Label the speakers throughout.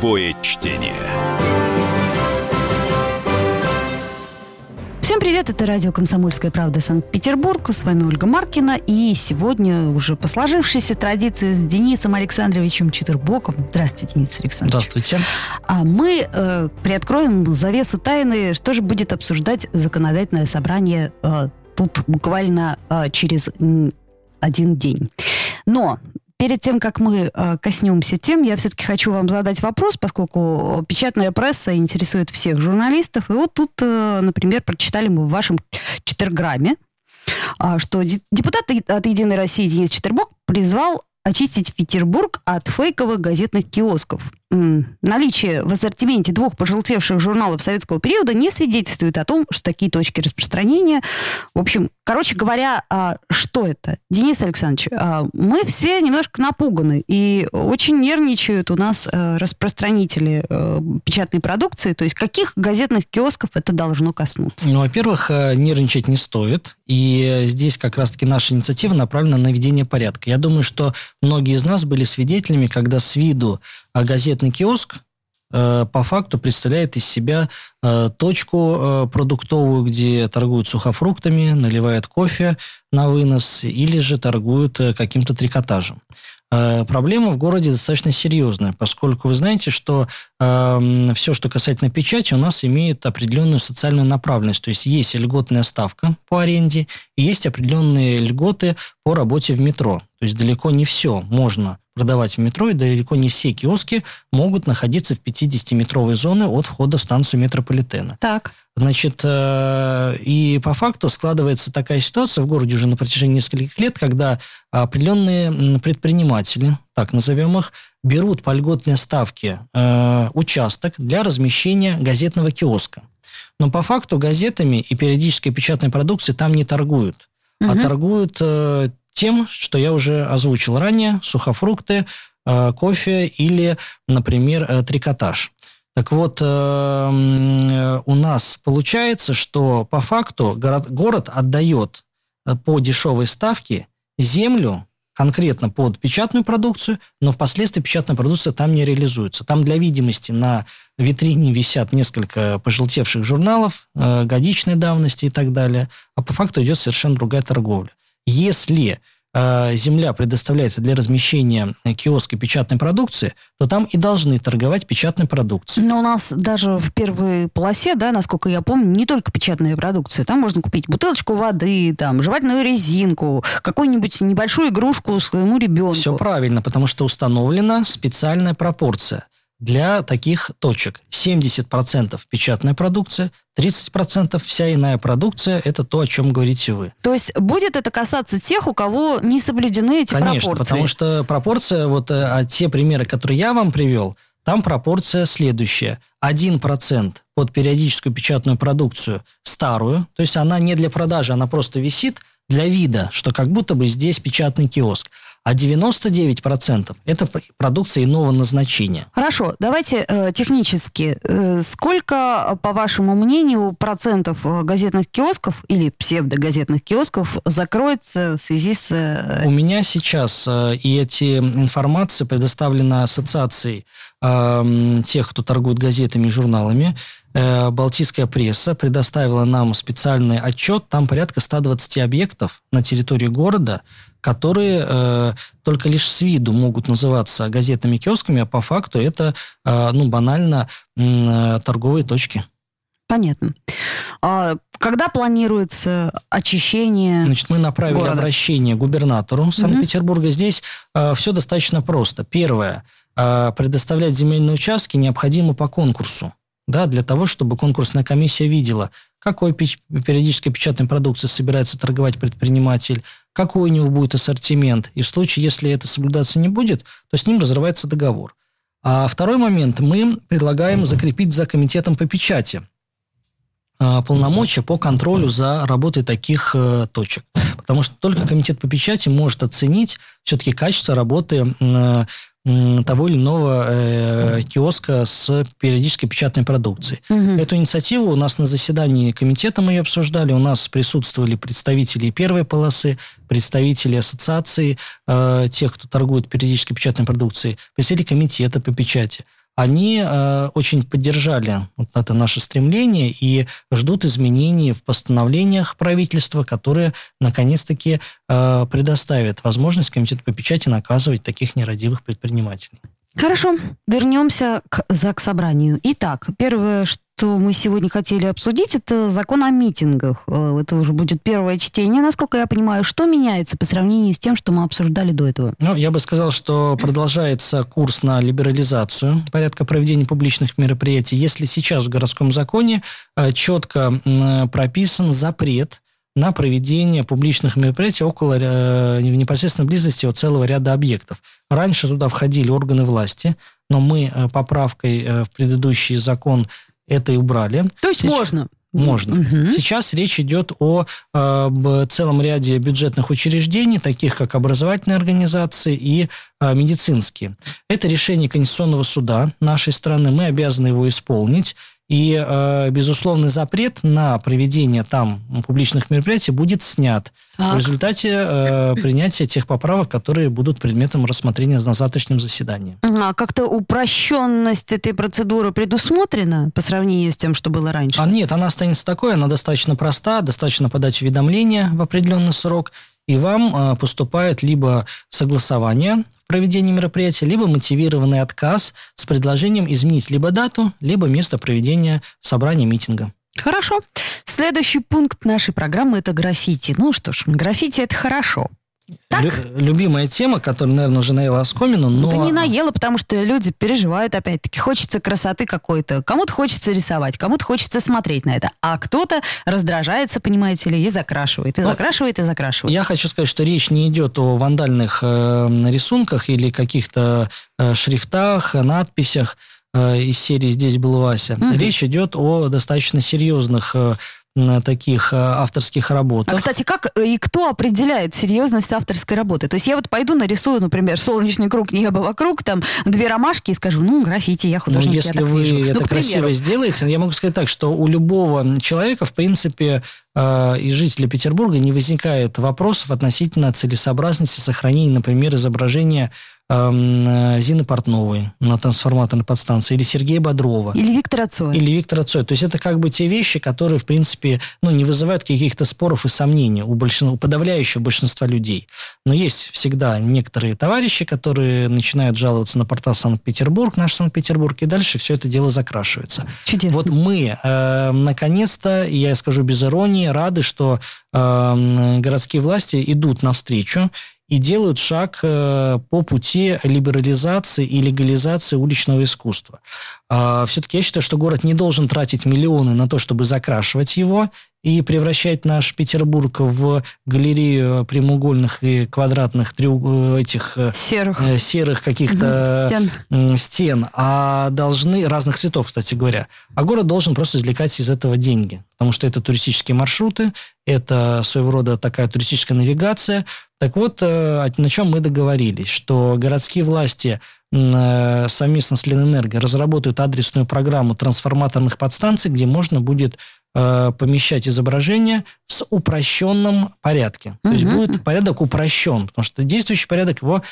Speaker 1: Живое чтение.
Speaker 2: Всем привет, это радио «Комсомольская правда» Санкт-Петербург. С вами Ольга Маркина. И сегодня уже по сложившейся традиции с Денисом Александровичем Четербоком. Здравствуйте, Денис Александрович.
Speaker 3: Здравствуйте.
Speaker 2: А мы э, приоткроем завесу тайны, что же будет обсуждать законодательное собрание э, тут буквально э, через один день. Но Перед тем, как мы э, коснемся тем, я все-таки хочу вам задать вопрос, поскольку печатная пресса интересует всех журналистов. И вот тут, э, например, прочитали мы в вашем четверграмме, э, что де- депутат от «Единой России» Денис Четербок призвал очистить Петербург от фейковых газетных киосков. Наличие в ассортименте двух пожелтевших журналов советского периода не свидетельствует о том, что такие точки распространения. В общем, короче говоря, а, что это? Денис Александрович, а, мы все немножко напуганы и очень нервничают у нас э, распространители э, печатной продукции. То есть каких газетных киосков это должно коснуться?
Speaker 3: Ну, во-первых, э, нервничать не стоит. И здесь как раз-таки наша инициатива направлена на наведение порядка. Я думаю, что многие из нас были свидетелями, когда с виду э, газетный киоск э, по факту представляет из себя э, точку э, продуктовую, где торгуют сухофруктами, наливают кофе на вынос или же торгуют каким-то трикотажем. Проблема в городе достаточно серьезная, поскольку вы знаете, что э, все, что касательно печати, у нас имеет определенную социальную направленность. То есть есть льготная ставка по аренде и есть определенные льготы по работе в метро. То есть далеко не все можно продавать в метро, и далеко не все киоски могут находиться в 50-метровой зоне от входа в станцию метрополитена.
Speaker 2: Так.
Speaker 3: Значит, э, и по факту складывается такая ситуация в городе уже на протяжении нескольких лет, когда определенные предприниматели, так назовем их, берут по льготной ставке э, участок для размещения газетного киоска. Но по факту газетами и периодической печатной продукцией там не торгуют, а
Speaker 2: Мгм.
Speaker 3: торгуют э, тем, что я уже озвучил ранее, сухофрукты, э, кофе или, например, э, трикотаж. Так вот, э, у нас получается, что по факту город, город отдает по дешевой ставке землю конкретно под печатную продукцию, но впоследствии печатная продукция там не реализуется. Там для видимости на витрине висят несколько пожелтевших журналов, э, годичной давности и так далее, а по факту идет совершенно другая торговля. Если э, земля предоставляется для размещения киоска печатной продукции, то там и должны торговать печатной продукцией.
Speaker 2: Но у нас даже в первой полосе, да, насколько я помню, не только печатная продукция. Там можно купить бутылочку воды, там, жевательную резинку, какую-нибудь небольшую игрушку своему ребенку.
Speaker 3: Все правильно, потому что установлена специальная пропорция для таких точек. 70% печатная продукция, 30% вся иная продукция – это то, о чем говорите вы.
Speaker 2: То есть будет это касаться тех, у кого не соблюдены эти
Speaker 3: Конечно,
Speaker 2: пропорции?
Speaker 3: потому что пропорция, вот э, а те примеры, которые я вам привел, там пропорция следующая. 1% под периодическую печатную продукцию старую, то есть она не для продажи, она просто висит для вида, что как будто бы здесь печатный киоск. А 99% это продукция иного назначения.
Speaker 2: Хорошо, давайте э, технически. Э, сколько, по вашему мнению, процентов э, газетных киосков или псевдогазетных киосков закроется в связи с... э,
Speaker 3: У меня сейчас э, и эти информации предоставлена ассоциацией эм, тех, кто торгует газетами и журналами. Э, Балтийская пресса предоставила нам специальный отчет. Там порядка 120 объектов на территории города, которые э, только лишь с виду могут называться газетными киосками, а по факту это э, ну, банально э, торговые точки.
Speaker 2: Понятно. А когда планируется очищение?
Speaker 3: Значит, мы направили
Speaker 2: города.
Speaker 3: обращение губернатору Санкт-Петербурга. Здесь все достаточно просто. Первое. э, предоставлять земельные участки необходимо по конкурсу. Да, для того, чтобы конкурсная комиссия видела, какой периодической печатной продукции собирается торговать предприниматель, какой у него будет ассортимент. И в случае, если это соблюдаться не будет, то с ним разрывается договор. А второй момент. Мы предлагаем закрепить за комитетом по печати а, полномочия по контролю за работой таких э, точек. Потому что только комитет по печати может оценить все-таки качество работы м, того или иного э, киоска с периодической печатной продукцией.
Speaker 2: Мгм.
Speaker 3: Эту инициативу у нас на заседании комитета мы ее обсуждали. У нас присутствовали представители первой полосы, представители ассоциации э, тех, кто торгует периодической печатной продукцией, представители комитета по печати. Они э, очень поддержали вот это наше стремление и ждут изменений в постановлениях правительства, которые наконец-таки э, предоставят возможность комитету по печати наказывать таких нерадивых предпринимателей.
Speaker 2: Хорошо, вернемся к ЗАГС-собранию. Итак, первое, что мы сегодня хотели обсудить, это закон о митингах. Э, это уже будет первое чтение, насколько я понимаю. Что меняется по сравнению с тем, что мы обсуждали до этого?
Speaker 3: Ну, я бы сказал, что продолжается курс на либерализацию порядка проведения публичных мероприятий. Если сейчас в городском законе э, четко прописан запрет на проведение публичных мероприятий около, э, в непосредственной близости от целого ряда объектов. Раньше туда входили органы власти, но мы э, поправкой э, в предыдущий закон это и убрали.
Speaker 2: То есть Сейчас... можно?
Speaker 3: Можно. Угу. Сейчас речь идет о э, целом ряде бюджетных учреждений, таких как образовательные организации и э, медицинские. Это решение Конституционного суда нашей страны. Мы обязаны его исполнить. И, э, безусловный запрет на проведение там публичных мероприятий будет снят так. в результате э, принятия тех поправок, которые будут предметом рассмотрения на завтрашнем заседании.
Speaker 2: А как-то упрощенность этой процедуры предусмотрена по сравнению с тем, что было раньше?
Speaker 3: А нет, она останется такой, она достаточно проста, достаточно подать уведомление в определенный срок, и вам э, поступает либо согласование проведения мероприятия, либо мотивированный отказ с предложением изменить либо дату, либо место проведения собрания митинга.
Speaker 2: Хорошо. Следующий пункт нашей программы – это граффити. Ну что ж, граффити – это хорошо.
Speaker 3: Так? Лю- любимая тема, которая, наверное, уже наела оскомину, но...
Speaker 2: Это не наела, потому что люди переживают, опять-таки, хочется красоты какой-то. Кому-то хочется рисовать, кому-то хочется смотреть на это, а кто-то раздражается, понимаете ли, и закрашивает, и закрашивает, и закрашивает.
Speaker 3: Я хочу сказать, что речь не идет о вандальных э, рисунках или каких-то э, шрифтах, надписях э, из серии «Здесь был Вася». Угу. Речь идет о достаточно серьезных э, таких э, авторских работ.
Speaker 2: А, кстати, как э, и кто определяет серьезность авторской работы? То есть я вот пойду нарисую, например, солнечный круг, небо вокруг, там две ромашки и скажу, ну, граффити, я художник,
Speaker 3: ну, если
Speaker 2: я
Speaker 3: вы
Speaker 2: вижу.
Speaker 3: это
Speaker 2: ну,
Speaker 3: красиво сделаете, я могу сказать так, что у любого человека, в принципе, э, из жителей Петербурга не возникает вопросов относительно целесообразности сохранения, например, изображения Зины Портновой на трансформаторной подстанции, или Сергея Бодрова.
Speaker 2: Или Виктора Цоя.
Speaker 3: Или Виктора Цоя. То есть это как бы те вещи, которые, в принципе, ну, не вызывают каких-то споров и сомнений у, большинства, у подавляющего большинства людей. Но есть всегда некоторые товарищи, которые начинают жаловаться на портал Санкт-Петербург, наш Санкт-Петербург, и дальше все это дело закрашивается.
Speaker 2: Чудесно.
Speaker 3: Вот мы, э, наконец-то, я скажу без иронии, рады, что э, городские власти идут навстречу и делают шаг э, по пути либерализации и легализации уличного искусства. А, Все-таки я считаю, что город не должен тратить миллионы на то, чтобы закрашивать его и превращать наш Петербург в галерею прямоугольных и квадратных треуг... Э, этих
Speaker 2: э, серых,
Speaker 3: серых каких-то стен. стен, а должны разных цветов, кстати говоря. А город должен просто извлекать из этого деньги, потому что это туристические маршруты, это своего рода такая туристическая навигация, так вот, э, на чем мы договорились, что городские власти э, совместно с Ленэнерго разработают адресную программу трансформаторных подстанций, где можно будет э, помещать изображение с упрощенном порядке. То есть будет порядок упрощен, потому что действующий порядок его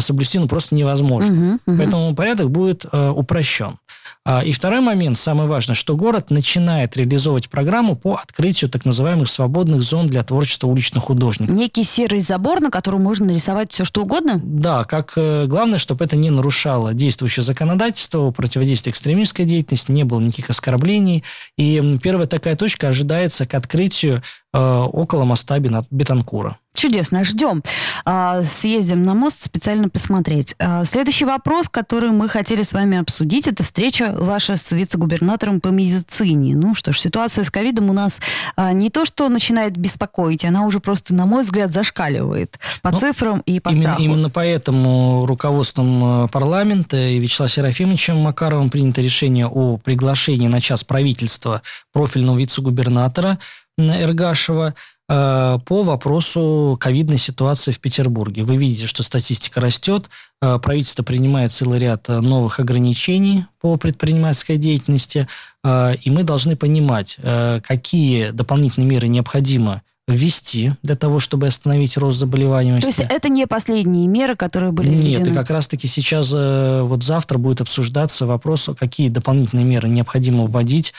Speaker 3: соблюсти ну, просто невозможно. Поэтому порядок будет упрощен. А, и второй момент, самый важный, что город начинает реализовывать программу по открытию так называемых свободных зон для творчества уличных художников.
Speaker 2: Некий серый забор, на котором можно нарисовать все, что угодно?
Speaker 3: Да, как э, главное, чтобы это не нарушало действующее законодательство, противодействие экстремистской деятельности, не было никаких оскорблений. И первая такая точка ожидается к открытию э, около моста Бетанкура.
Speaker 2: Чудесно, ждем. А, съездим на мост специально посмотреть. А, следующий вопрос, который мы хотели с вами обсудить, это встреча ваша с вице-губернатором по медицине. Ну что ж, ситуация с ковидом у нас а, не то, что начинает беспокоить, она уже просто, на мой взгляд, зашкаливает по ну, цифрам и по
Speaker 3: именно,
Speaker 2: страху.
Speaker 3: Именно поэтому руководством парламента и Вячеславом Серафимовичем Макаровым принято решение о приглашении на час правительства профильного вице-губернатора Эргашева по вопросу ковидной ситуации в Петербурге. Вы видите, что статистика растет, э, правительство принимает целый ряд э, новых ограничений по предпринимательской деятельности, и мы должны понимать, какие дополнительные меры необходимо ввести для того, чтобы остановить рост заболеваемости.
Speaker 2: То есть это не последние меры, которые были введены?
Speaker 3: Нет, и как раз-таки сейчас, э, вот завтра будет обсуждаться вопрос, какие дополнительные меры необходимо вводить,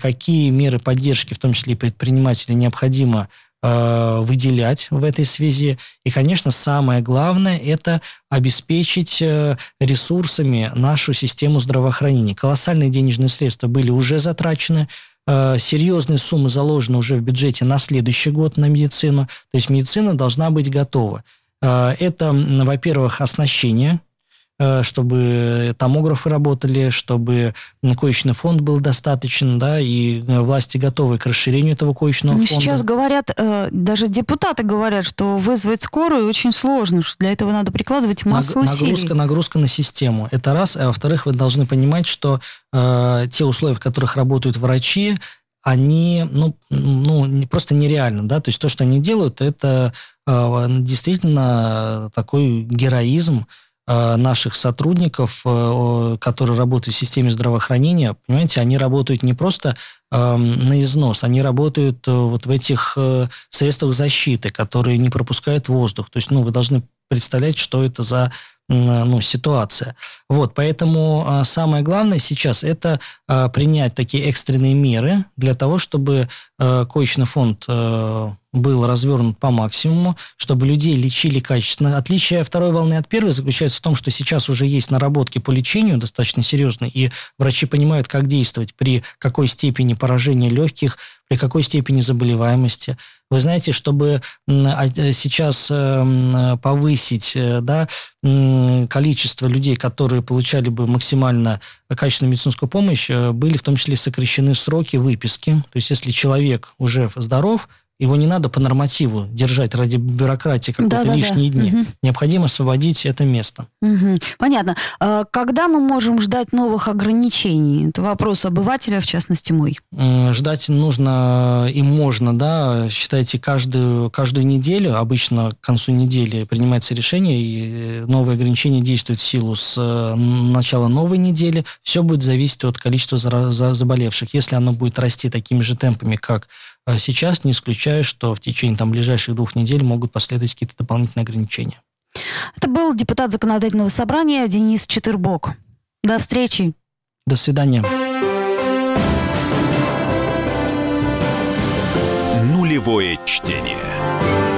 Speaker 3: какие меры поддержки, в том числе и предпринимателей, необходимо э, выделять в этой связи. И, конечно, самое главное – это обеспечить э, ресурсами нашу систему здравоохранения. Колоссальные денежные средства были уже затрачены, серьезные суммы заложены уже в бюджете на следующий год на медицину. То есть медицина должна быть готова. Э, это, во-первых, оснащение Э, чтобы томографы работали, чтобы коечный фонд был достаточен, да, и э, власти готовы к расширению этого коечного ну,
Speaker 2: фонда. Сейчас говорят, э, даже депутаты говорят, что вызвать скорую очень сложно, что для этого надо прикладывать массу
Speaker 3: Наг,
Speaker 2: усилий.
Speaker 3: Нагрузка, нагрузка на систему. Это раз. А во-вторых, вы должны понимать, что э, те условия, в которых работают врачи, они, ну, ну, просто нереально, да, то есть то, что они делают, это э, действительно такой героизм, Э, наших сотрудников, э, которые работают в системе здравоохранения, понимаете, они работают не просто эм, на износ, они работают э, вот в этих средствах защиты, которые не пропускают воздух. То есть, ну, вы должны представлять, что это за ну, ситуация. Вот, поэтому а, самое главное сейчас это а, принять такие экстренные меры для того, чтобы а, коечный фонд был развернут по максимуму, чтобы людей лечили качественно. Отличие второй волны от первой заключается в том, что сейчас уже есть наработки по лечению достаточно серьезные, и врачи понимают, как действовать при какой степени поражения легких, при какой степени заболеваемости. Вы знаете, чтобы э, сейчас э, повысить э, да, количество людей, которые получали бы максимально качественную медицинскую помощь, были в том числе сокращены сроки выписки. То есть, если человек уже здоров, его не надо по нормативу держать ради бюрократии какой-то да, лишние да. дни. Угу. Необходимо освободить это место.
Speaker 2: Угу. Понятно. А когда мы можем ждать новых ограничений? Это вопрос обывателя, в частности, мой.
Speaker 3: Ждать нужно и можно, да. Считайте, каждую, каждую неделю, обычно к концу недели принимается решение, и новые ограничения действуют в силу с э, начала новой недели. Все будет зависеть от количества заболевших. Если оно будет расти такими же темпами, как сейчас не исключаю, что в течение там, ближайших двух недель могут последовать какие-то дополнительные ограничения.
Speaker 2: Это был депутат Законодательного собрания Денис Четырбок. До встречи.
Speaker 3: До свидания.
Speaker 1: Нулевое чтение.